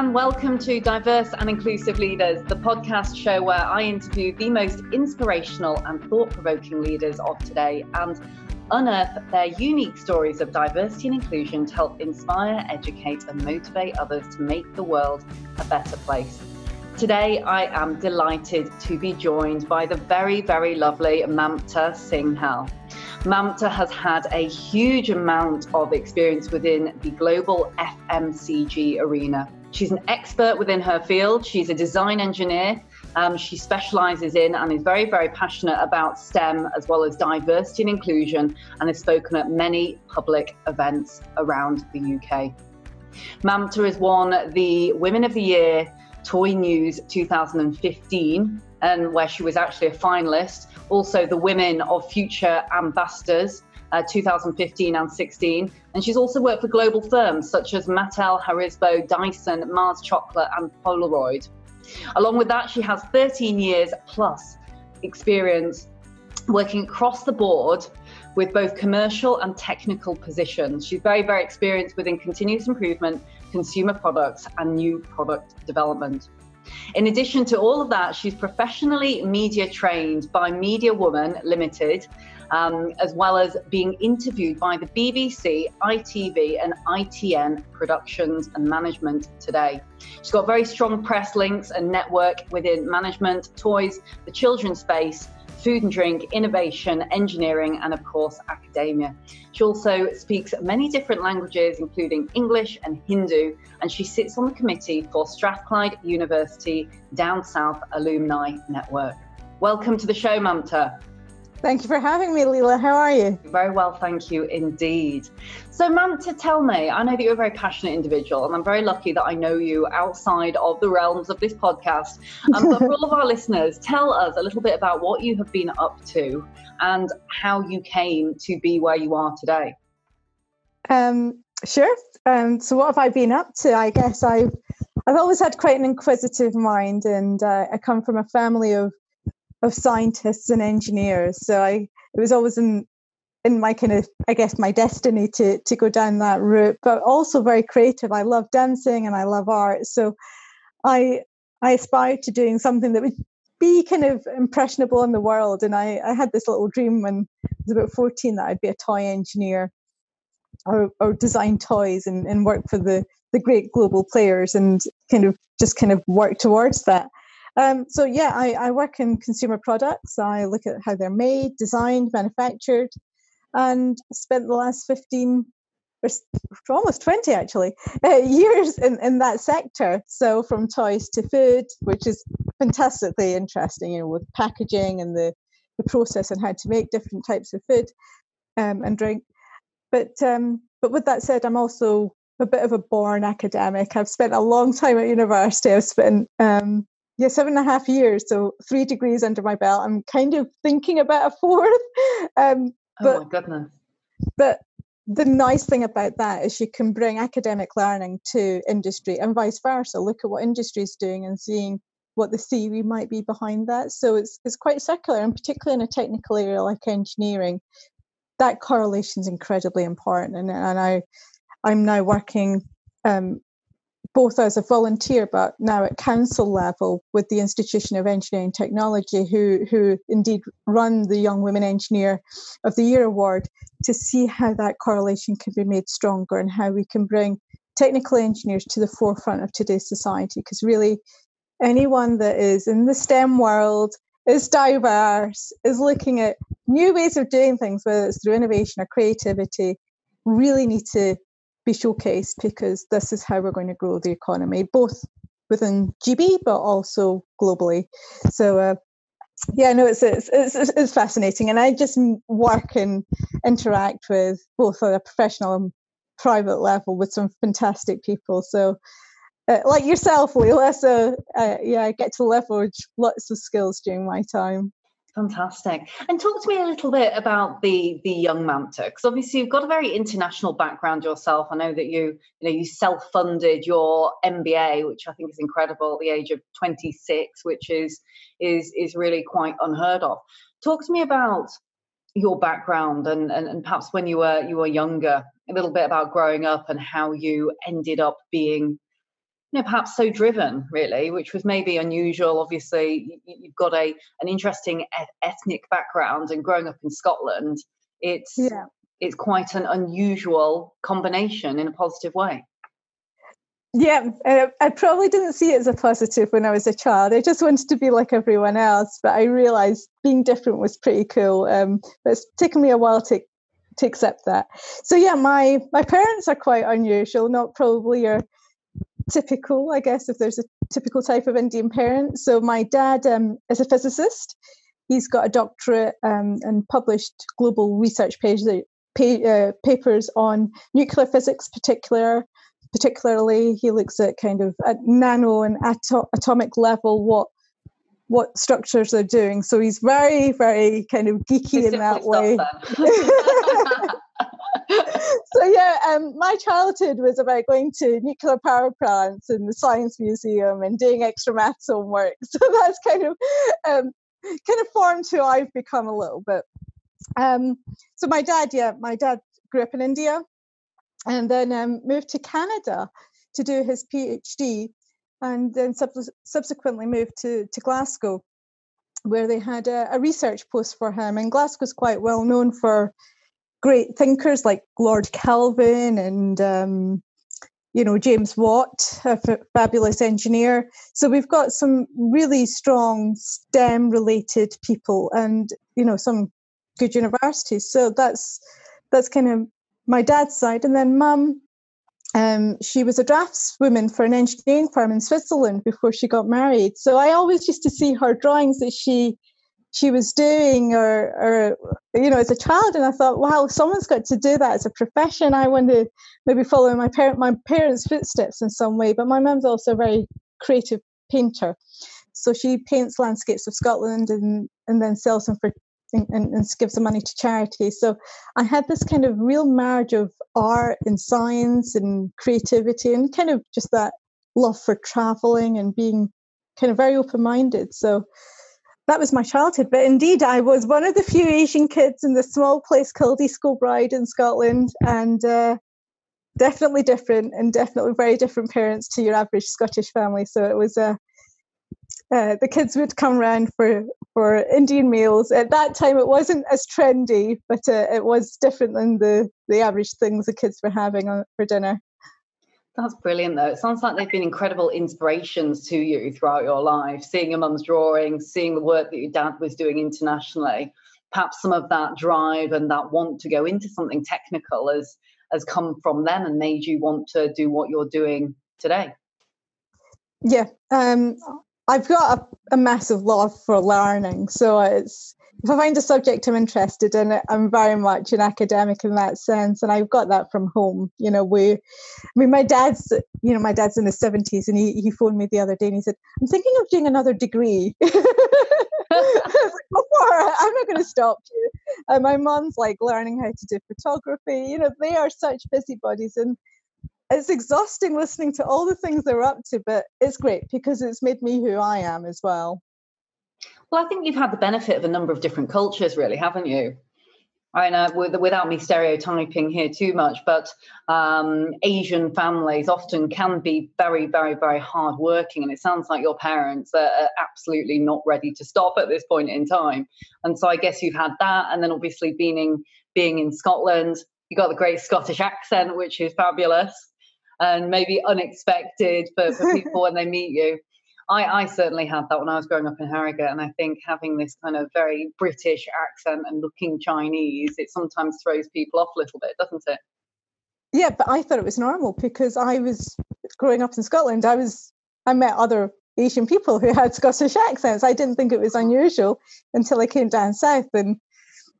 and welcome to Diverse and Inclusive Leaders, the podcast show where I interview the most inspirational and thought provoking leaders of today and unearth their unique stories of diversity and inclusion to help inspire, educate, and motivate others to make the world a better place. Today, I am delighted to be joined by the very, very lovely Mamta Singhal. Mamta has had a huge amount of experience within the global FMCG arena. She's an expert within her field. She's a design engineer. Um, she specializes in and is very, very passionate about STEM as well as diversity and inclusion and has spoken at many public events around the UK. Mamta has won the Women of the Year Toy News 2015, and where she was actually a finalist. Also, the Women of Future Ambassadors. Uh, 2015 and 16. And she's also worked for global firms such as Mattel, Haribo, Dyson, Mars Chocolate, and Polaroid. Along with that, she has 13 years plus experience working across the board with both commercial and technical positions. She's very, very experienced within continuous improvement, consumer products, and new product development. In addition to all of that, she's professionally media trained by Media Woman Limited, um, as well as being interviewed by the BBC, ITV, and ITN Productions and Management today. She's got very strong press links and network within management, toys, the children's space, food and drink, innovation, engineering, and of course, academia. She also speaks many different languages, including English and Hindi, and she sits on the committee for Strathclyde University Down South Alumni Network. Welcome to the show, Mamta. Thank you for having me, Leela. How are you? Very well, thank you indeed. So, Mamta, tell me, I know that you're a very passionate individual, and I'm very lucky that I know you outside of the realms of this podcast. Um, but for all of our listeners, tell us a little bit about what you have been up to and how you came to be where you are today. Um, sure. Um, so, what have I been up to? I guess I've I've always had quite an inquisitive mind, and uh, I come from a family of of scientists and engineers. So I it was always in in my kind of I guess my destiny to to go down that route, but also very creative. I love dancing and I love art. So I I aspired to doing something that would be kind of impressionable in the world. And I, I had this little dream when I was about 14 that I'd be a toy engineer or, or design toys and, and work for the, the great global players and kind of just kind of work towards that. Um, so yeah, I, I work in consumer products. I look at how they're made, designed, manufactured, and spent the last 15 or almost 20 actually uh, years in, in that sector. So from toys to food which is fantastically interesting you know with packaging and the, the process and how to make different types of food um, and drink. But um, but with that said i'm also a bit of a born academic. I've spent a long time at university. I've spent um, yeah, seven and a half years, so three degrees under my belt. I'm kind of thinking about a fourth. Um, but, oh my goodness! But the nice thing about that is you can bring academic learning to industry and vice versa. Look at what industry is doing and seeing what the theory might be behind that. So it's it's quite circular, and particularly in a technical area like engineering, that correlation is incredibly important. And and I I'm now working um, both as a volunteer but now at council level with the Institution of Engineering Technology, who, who indeed run the Young Women Engineer of the Year award, to see how that correlation can be made stronger and how we can bring technical engineers to the forefront of today's society. Because really, anyone that is in the STEM world is diverse, is looking at new ways of doing things, whether it's through innovation or creativity, really need to be showcased because this is how we're going to grow the economy, both within GB but also globally. So, uh, yeah, no, it's, it's, it's it's fascinating, and I just work and interact with both at a professional and private level with some fantastic people. So, uh, like yourself, Leela. So, uh, yeah, I get to leverage lots of skills during my time. Fantastic. And talk to me a little bit about the the young Mamta, because obviously you've got a very international background yourself. I know that you you know you self funded your MBA, which I think is incredible at the age of 26, which is is is really quite unheard of. Talk to me about your background and, and and perhaps when you were you were younger, a little bit about growing up and how you ended up being you know, perhaps so driven, really, which was maybe unusual. Obviously, you've got a an interesting ethnic background, and growing up in Scotland, it's yeah. it's quite an unusual combination in a positive way. Yeah, I probably didn't see it as a positive when I was a child. I just wanted to be like everyone else, but I realized being different was pretty cool. Um, but it's taken me a while to to accept that. So yeah, my my parents are quite unusual. Not probably your typical, I guess, if there's a typical type of Indian parent. So my dad um, is a physicist. He's got a doctorate um, and published global research page, uh, papers on nuclear physics, particular particularly. He looks at kind of at nano and ato- atomic level what what structures they're doing. So he's very, very kind of geeky in that way. so yeah, um, my childhood was about going to nuclear power plants and the science museum and doing extra maths homework. So that's kind of um, kind of formed who I've become a little bit. Um, so my dad, yeah, my dad grew up in India and then um, moved to Canada to do his PhD, and then sub- subsequently moved to to Glasgow, where they had a, a research post for him. And Glasgow's quite well known for great thinkers like Lord Kelvin and um, you know James Watt, a f- fabulous engineer. So we've got some really strong STEM related people, and you know some good universities. So that's that's kind of my dad's side, and then mum. Um, she was a draftswoman for an engineering firm in Switzerland before she got married. So I always used to see her drawings that she she was doing or, or you know as a child and i thought wow someone's got to do that as a profession. I want to maybe follow my parent my parents footsteps in some way but my mum's also a very creative painter. So she paints landscapes of scotland and and then sells them for and, and gives the money to charity. So i had this kind of real marriage of art and science and creativity and kind of just that love for traveling and being kind of very open-minded. So that was my childhood. But indeed, I was one of the few Asian kids in the small place called East Kilbride in Scotland, and uh, definitely different, and definitely very different parents to your average Scottish family. So it was a uh, uh, the kids would come round for for Indian meals. At that time, it wasn't as trendy, but uh, it was different than the the average things the kids were having on, for dinner. That's brilliant, though. It sounds like they've been incredible inspirations to you throughout your life. Seeing your mum's drawing, seeing the work that your dad was doing internationally, perhaps some of that drive and that want to go into something technical has has come from them and made you want to do what you're doing today. Yeah, um, I've got a, a massive love for learning, so it's if I find a subject I'm interested in, I'm very much an academic in that sense, and I've got that from home. You know, we, I mean, my dad's, you know, my dad's in his seventies, and he he phoned me the other day and he said, "I'm thinking of doing another degree." I'm not going to stop you. And my mom's like learning how to do photography. You know, they are such busybodies, and it's exhausting listening to all the things they're up to, but it's great because it's made me who I am as well. Well, I think you've had the benefit of a number of different cultures, really, haven't you? I know, without me stereotyping here too much, but um, Asian families often can be very, very, very hardworking, and it sounds like your parents are, absolutely not ready to stop at this point in time. And so, I guess you've had that, and then obviously being in being in Scotland, you got the great Scottish accent, which is fabulous and maybe unexpected for, for people when they meet you. I, I certainly had that when I was growing up in Harrogate, and I think having this kind of very British accent and looking Chinese, it sometimes throws people off a little bit, doesn't it? Yeah, but I thought it was normal because I was growing up in Scotland. I was I met other Asian people who had Scottish accents. I didn't think it was unusual until I came down south, and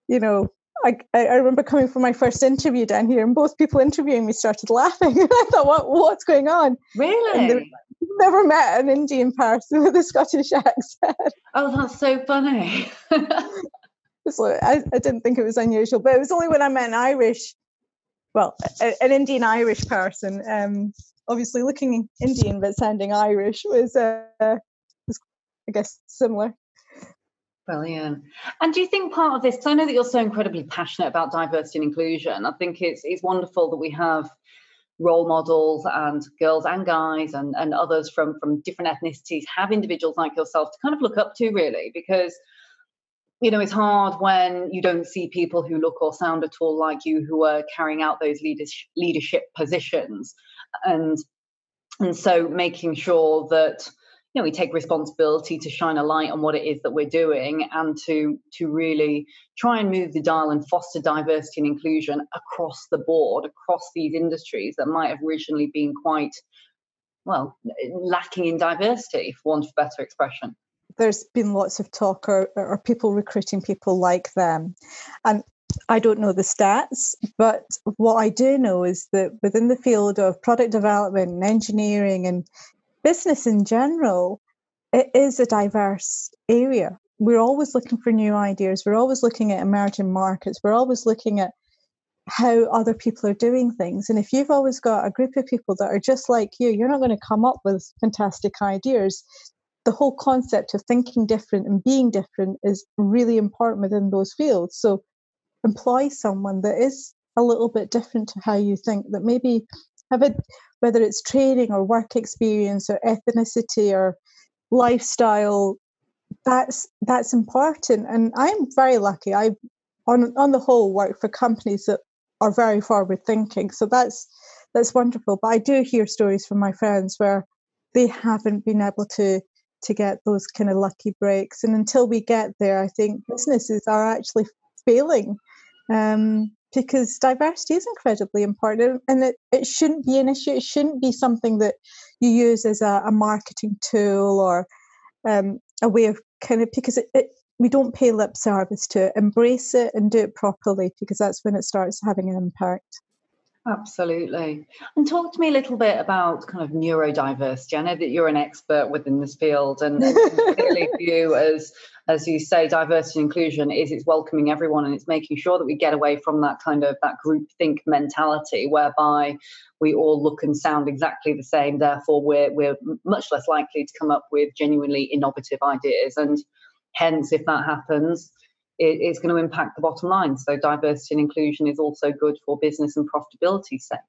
you know, I, I remember coming for my first interview down here, and both people interviewing me started laughing. And I thought, what, what's going on? Really? Never met an Indian person with a Scottish accent. Oh, that's so funny. so I, I didn't think it was unusual, but it was only when I met an Irish, well, a, an Indian Irish person, um, obviously looking Indian but sounding Irish, was, uh, was I guess, similar. Brilliant. And do you think part of this, because I know that you're so incredibly passionate about diversity and inclusion, I think it's it's wonderful that we have role models and girls and guys and, and others from, from different ethnicities have individuals like yourself to kind of look up to, really, because you know, it's hard when you don't see people who look or sound at all like you who are carrying out those leadership leadership positions, and and so making sure that you know we take responsibility to shine a light on what it is that we're doing and to to really try and move the dial and foster diversity and inclusion across the board across these industries that might have originally been quite well lacking in diversity for want of better expression there's been lots of talk or, or people recruiting people like them. And I don't know the stats, but what I do know is that within the field of product development and engineering and business in general, it is a diverse area. We're always looking for new ideas. We're always looking at emerging markets. We're always looking at how other people are doing things. And if you've always got a group of people that are just like you, you're not going to come up with fantastic ideas the whole concept of thinking different and being different is really important within those fields. So employ someone that is a little bit different to how you think, that maybe have it, whether it's training or work experience or ethnicity or lifestyle, that's that's important. And I'm very lucky. I on on the whole work for companies that are very forward thinking. So that's that's wonderful. But I do hear stories from my friends where they haven't been able to to get those kind of lucky breaks. And until we get there, I think businesses are actually failing um, because diversity is incredibly important and it, it shouldn't be an issue. It shouldn't be something that you use as a, a marketing tool or um, a way of kind of because it, it, we don't pay lip service to it. Embrace it and do it properly because that's when it starts having an impact. Absolutely. And talk to me a little bit about kind of neurodiversity. I know that you're an expert within this field, and, clearly for you, as as you say, diversity and inclusion is it's welcoming everyone and it's making sure that we get away from that kind of that group think mentality whereby we all look and sound exactly the same. Therefore, we're we're much less likely to come up with genuinely innovative ideas. And hence, if that happens, it, it's going to impact the bottom line. So diversity and inclusion is also good for business and profitability sake.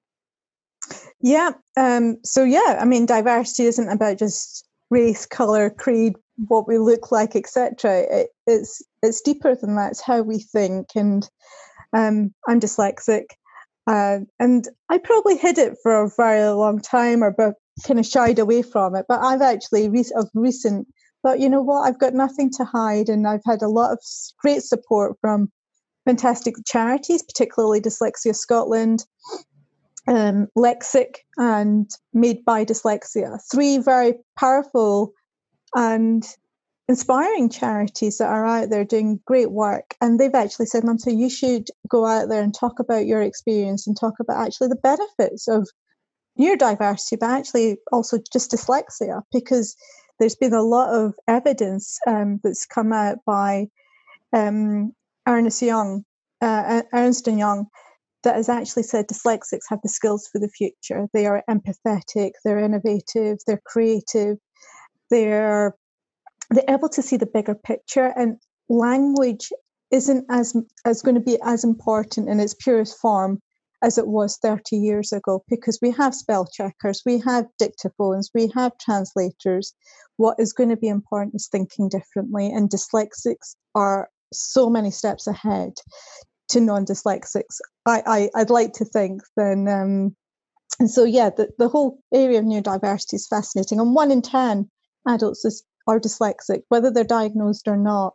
Yeah. Um, so yeah, I mean, diversity isn't about just race, color, creed, what we look like, etc. It, it's it's deeper than that. It's how we think. And um, I'm dyslexic, uh, and I probably hid it for a very long time, or but kind of shied away from it. But I've actually re- of recent but you know what? I've got nothing to hide, and I've had a lot of great support from fantastic charities, particularly Dyslexia Scotland, um, Lexxic, and Made by Dyslexia. Three very powerful and inspiring charities that are out there doing great work. And they've actually said, Mamta, you should go out there and talk about your experience and talk about actually the benefits of neurodiversity, but actually also just dyslexia, because there's been a lot of evidence um, that's come out by um, Ernest Young, uh, Ernst and Young, that has actually said dyslexics have the skills for the future. They are empathetic, they're innovative, they're creative, they're they're able to see the bigger picture, and language isn't as as going to be as important in its purest form as it was 30 years ago because we have spell checkers, we have dictaphones, we have translators. What is going to be important is thinking differently, and dyslexics are so many steps ahead to non-dyslexics. I, I would like to think then. Um, and so yeah, the, the whole area of neurodiversity is fascinating. And one in ten adults is, are dyslexic, whether they're diagnosed or not.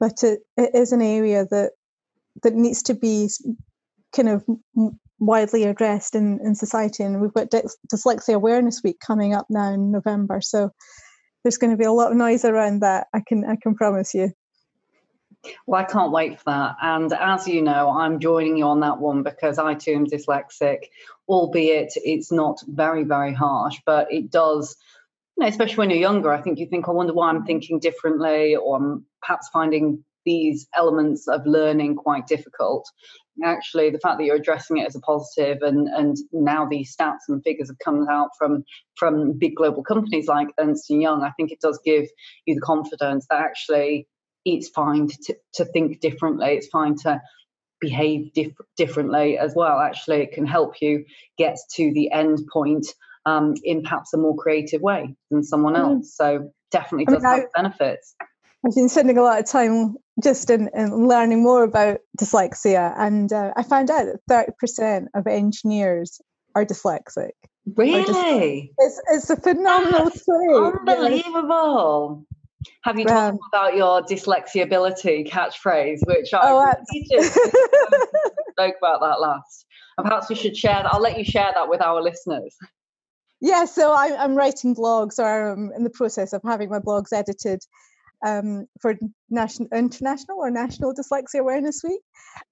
But it, it is an area that that needs to be kind of widely addressed in, in society. And we've got Dyslexia Awareness Week coming up now in November. So there's going to be a lot of noise around that. I can I can promise you. Well, I can't wait for that. And as you know, I'm joining you on that one because I too am dyslexic, albeit it's not very, very harsh, but it does, you know, especially when you're younger, I think you think, I wonder why I'm thinking differently, or I'm perhaps finding these elements of learning quite difficult actually the fact that you're addressing it as a positive and and now these stats and figures have come out from from big global companies like Ernst and Young I think it does give you the confidence that actually it's fine to, to think differently it's fine to behave dif- differently as well. Actually, it can help you get to the end point um, in perhaps a more creative way than someone mm. else. So definitely does I mean, have I, benefits. I've been spending a lot of time just in, in learning more about dyslexia, and uh, I found out that thirty percent of engineers are dyslexic. Really? It's, it's a phenomenal trait. Unbelievable. Have you talked about your dyslexia ability catchphrase, which I oh, spoke about that last? And perhaps we should share that. I'll let you share that with our listeners. Yeah, so I, I'm writing blogs, or I'm in the process of having my blogs edited um, for national, international or national dyslexia awareness week.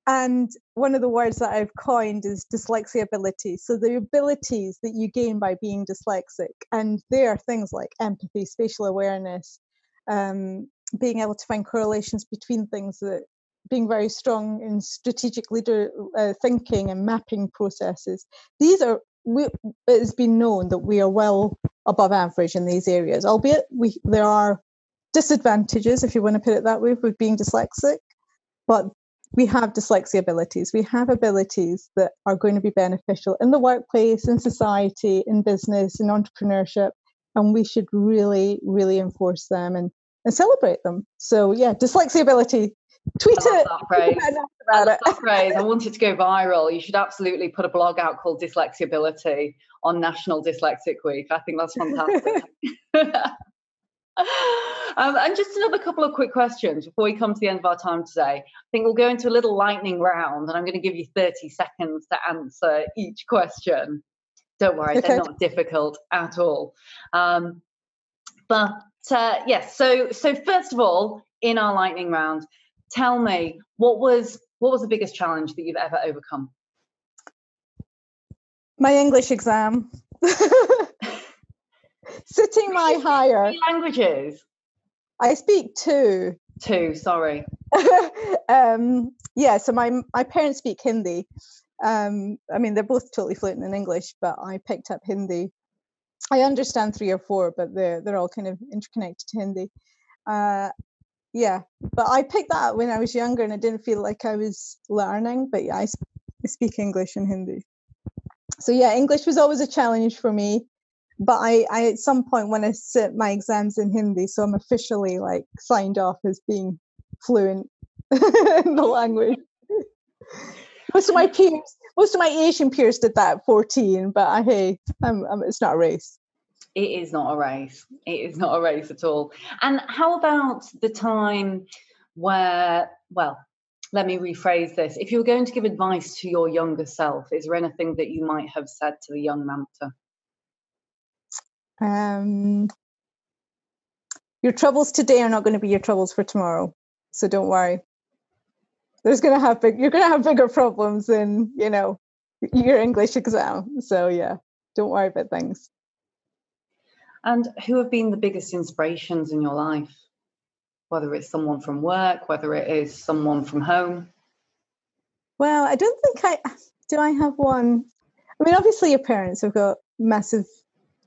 And one of the words that i've coined is dyslexia ability so the abilities that you gain by being dyslexic and they are things like empathy spatial awareness um, being able to find correlations between things that being very strong in strategically uh, thinking and mapping processes. These are we, it has been known that we are well above average in these areas albeit we there are disadvantages, if you want to put it that way, with being dyslexic. But we have dyslexia abilities. We have abilities that are going to be beneficial in the workplace, in society, in business, in entrepreneurship. And we should really, really enforce them and, and celebrate them. So, yeah, dyslexia ability. Tweet I it. That phrase. I, that phrase. I want it to go viral. You should absolutely put a blog out called Dyslexia Ability on National Dyslexic Week. I think that's fantastic. um, and just another couple of quick questions before we come to the end of our time today. I think we'll go into a little lightning round, and I'm going to give you 30 seconds to answer each question. Don't worry, okay. they're not difficult at all. Um, but uh, yes, so so first of all, in our lightning round, tell me what was what was the biggest challenge that you've ever overcome? My English exam. sitting my higher. languages? I speak two. Two, sorry. um, yeah, so my my parents speak Hindi. Um, I mean, they're both totally fluent in English, but I picked up Hindi. I understand three or four, but they're they're all kind of interconnected to Hindi. Uh, yeah, but I picked that up when I was younger, and I didn't feel like I was learning. But yeah, I, sp- I speak English and Hindi. So yeah, English was always a challenge for me but I, I at some point when I sit my exams in Hindi, so I'm officially like signed off as being fluent in the language. most of my peers, most of my Asian peers did that at 14, but I, hey, I'm, I'm, it's not a race. It is not a race. It is not a race at all. And how about the time where, well, let me rephrase this. If you were going to give advice to your younger self, is there anything that you might have said to the young Mamta? Um, your troubles today are not going to be your troubles for tomorrow, so don't worry. There's going to have big. You're going to have bigger problems than you know your English exam. So yeah, don't worry about things. And who have been the biggest inspirations in your life? Whether it's someone from work, whether it is someone from home. Well, I don't think I do. I have one. I mean, obviously, your parents have got massive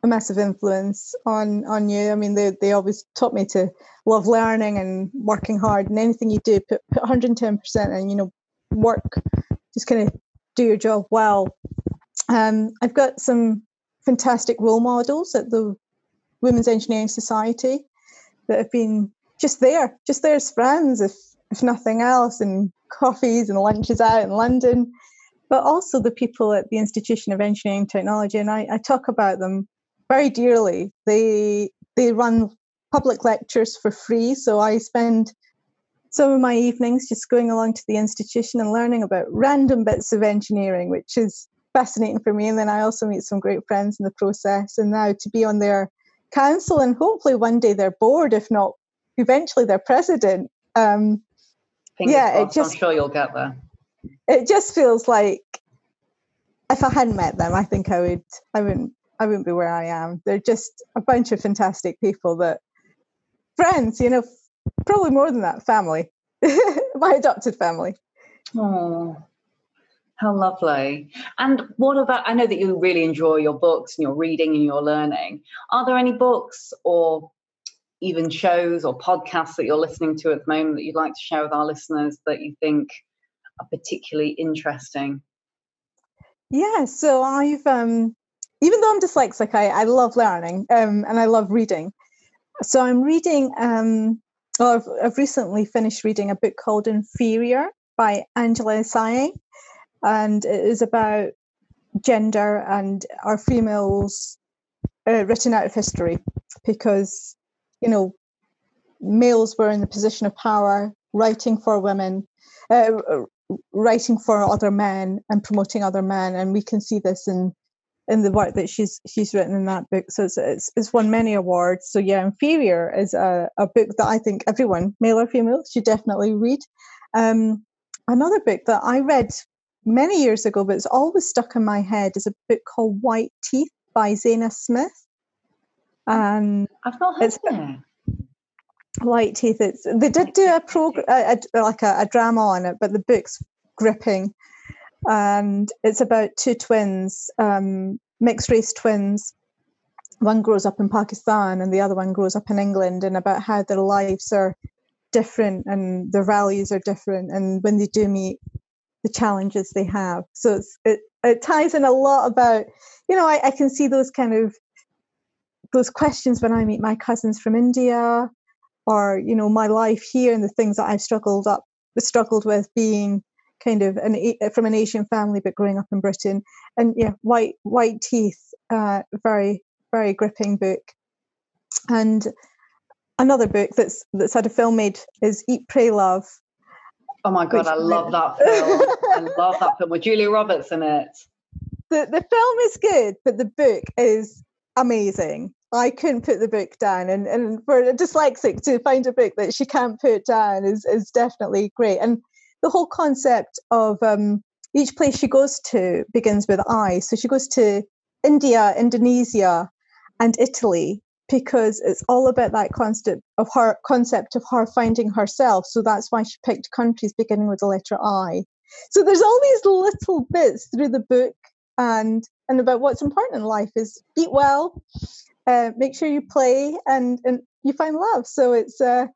a massive influence on on you. I mean, they they always taught me to love learning and working hard, and anything you do, put, put 110 percent, and you know, work, just kind of do your job well. Um, I've got some fantastic role models at the Women's Engineering Society that have been just there, just there as friends, if if nothing else, and coffees and lunches out in London but also the people at the Institution of Engineering Technology. And I, I, talk about them very dearly. They they run public lectures for free, so I spend some of my evenings just going along to the institution and learning about random bits of engineering, which is fascinating for me. And then I also meet some great friends in the process. And now to be on their council and hopefully one day their board, if not eventually their president. Um, yeah, crossed, it just, I'm sure you'll get there. It just feels like if I hadn't met them, I think I would I wouldn't I wouldn't be where I am. They're just a bunch of fantastic people that friends, you know, probably more than that, family, my adopted family. Oh, how lovely. And what about, I know that you really enjoy your books and your reading and your learning. Are there any books or even shows or podcasts that you're listening to at the moment that you'd like to share with our listeners that you think are particularly interesting? Yeah, so I've um, even though I'm dyslexic, I, I love learning um, and I love reading. So I'm reading. Um, well, I've, I've recently finished reading a book called Inferior by Angela Saini, and it is about gender and our females uh, written out of history because you know males were in the position of power writing for women uh, writing for other men and promoting other men and we can see this in in the work that she's she's written in that book. So it's it's, it's won many awards. So yeah inferior is a, a book that i think everyone male or female should definitely read. Um, another book that i read many years ago but it's always stuck in my head is a book called white teeth by Zadie Smith. And i've not heard it White Teeth. It's they did do a program, like a, a, drama on it, but the book's gripping, and it's about two twins, um, mixed race twins. One grows up in Pakistan, and the other one grows up in England, and about how their lives are different and their values are different, and when they do meet, the challenges they have. So it it ties in a lot about, you know, I, I can see those kind of those questions when I meet my cousins from India or you know my life here and the things that I've struggled up struggled with being kind of an from an Asian family but growing up in Britain. And yeah white white teeth uh, very very gripping book. And another book that's that's had a film made is Eat Pray Love. Oh my god I love that film. I love that film with Julia Roberts in it. The the film is good but the book is amazing. I couldn't put the book down. And, and for a dyslexic to find a book that she can't put down is, is definitely great. And the whole concept of um, each place she goes to begins with I. So she goes to India, Indonesia, and Italy because it's all about that concept of her concept of her finding herself. So that's why she picked countries beginning with the letter I. So there's all these little bits through the book and and about what's important in life is eat well, uh, make sure you play and and you find love. So it's uh,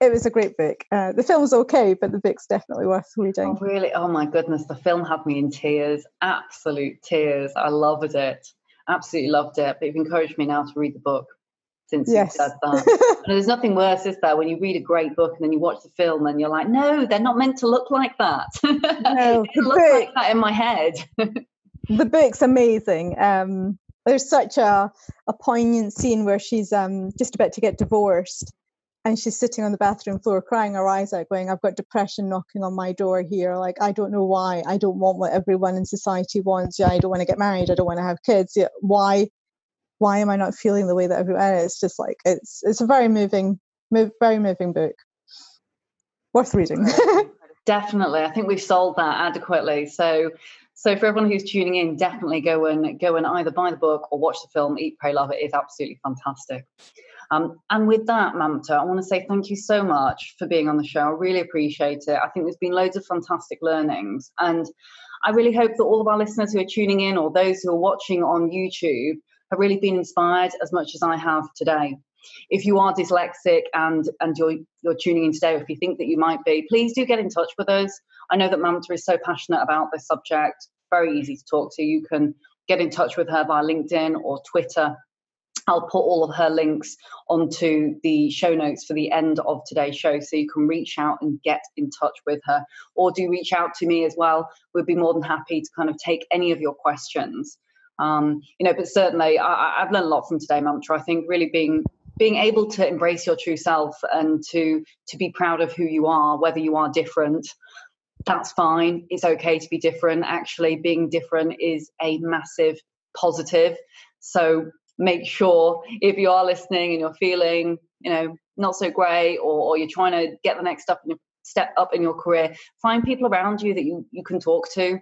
it was a great book. Uh, the film's okay, but the book's definitely worth reading. Oh, really? Oh my goodness, the film had me in tears, absolute tears. I loved it, absolutely loved it. But you've encouraged me now to read the book since yes. you said that. and there's nothing worse, is there, when you read a great book and then you watch the film and you're like, no, they're not meant to look like that. No, it looks book, like that in my head. the book's amazing. Um, there's such a, a poignant scene where she's um, just about to get divorced and she's sitting on the bathroom floor crying her eyes out going i've got depression knocking on my door here. Like i don't know why. I don't want what everyone in society wants. Yeah i don't want to get married. I don't want to have kids. Yeah, why why am i not feeling the way that everyone is? It's just like it's it's a very moving move, very moving book. Worth reading. Definitely. I think we've sold that adequately. So so for everyone who's tuning in, definitely go and go and either buy the book or watch the film Eat, Pray, Love. It is absolutely fantastic. Um, and with that, Mamta, I want to say thank you so much for being on the show. I really appreciate it. I think there's been loads of fantastic learnings. And I really hope that all of our listeners who are tuning in or those who are watching on YouTube have really been inspired as much as I have today. If you are dyslexic and and you're you're tuning in today, or if you think that you might be, please do get in touch with us. I know that Mamta is so passionate about this subject, very easy to talk to. You can get in touch with her via LinkedIn or Twitter. I'll put all of her links onto the show notes for the end of today's show so you can reach out and get in touch with her or do reach out to me as well. We'd be more than happy to kind of take any of your questions. Um, you know, but certainly I, have learned a lot from today, Mamta. I think really being being able to embrace your true self and to to be proud of who you are, whether you are different that's fine. It's okay to be different. Actually, being different is a massive positive. So make sure if you are listening and you're feeling, you know, not so great or, or you're trying to get the next step, step up in your career, find people around you that you, you can talk to.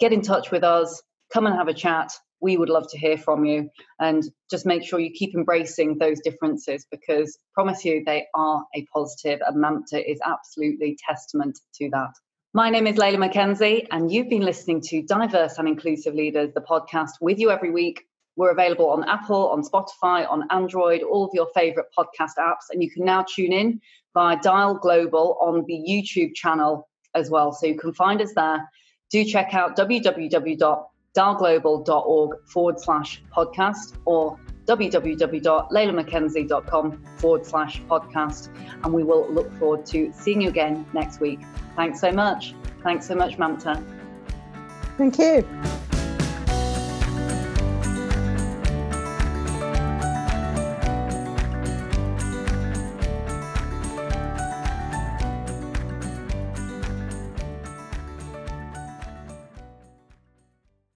Get in touch with us. Come and have a chat. We would love to hear from you. And just make sure you keep embracing those differences because promise you they are a positive and MAMTA is absolutely testament to that. My name is Layla McKenzie, and you've been listening to Diverse and Inclusive Leaders, the podcast with you every week. We're available on Apple, on Spotify, on Android, all of your favorite podcast apps. And you can now tune in via Dial Global on the YouTube channel as well. So you can find us there. Do check out www.dialglobal.org forward slash podcast or www.laylamckenzie.com forward slash podcast. And we will look forward to seeing you again next week. Thanks so much. Thanks so much, Mamta. Thank you.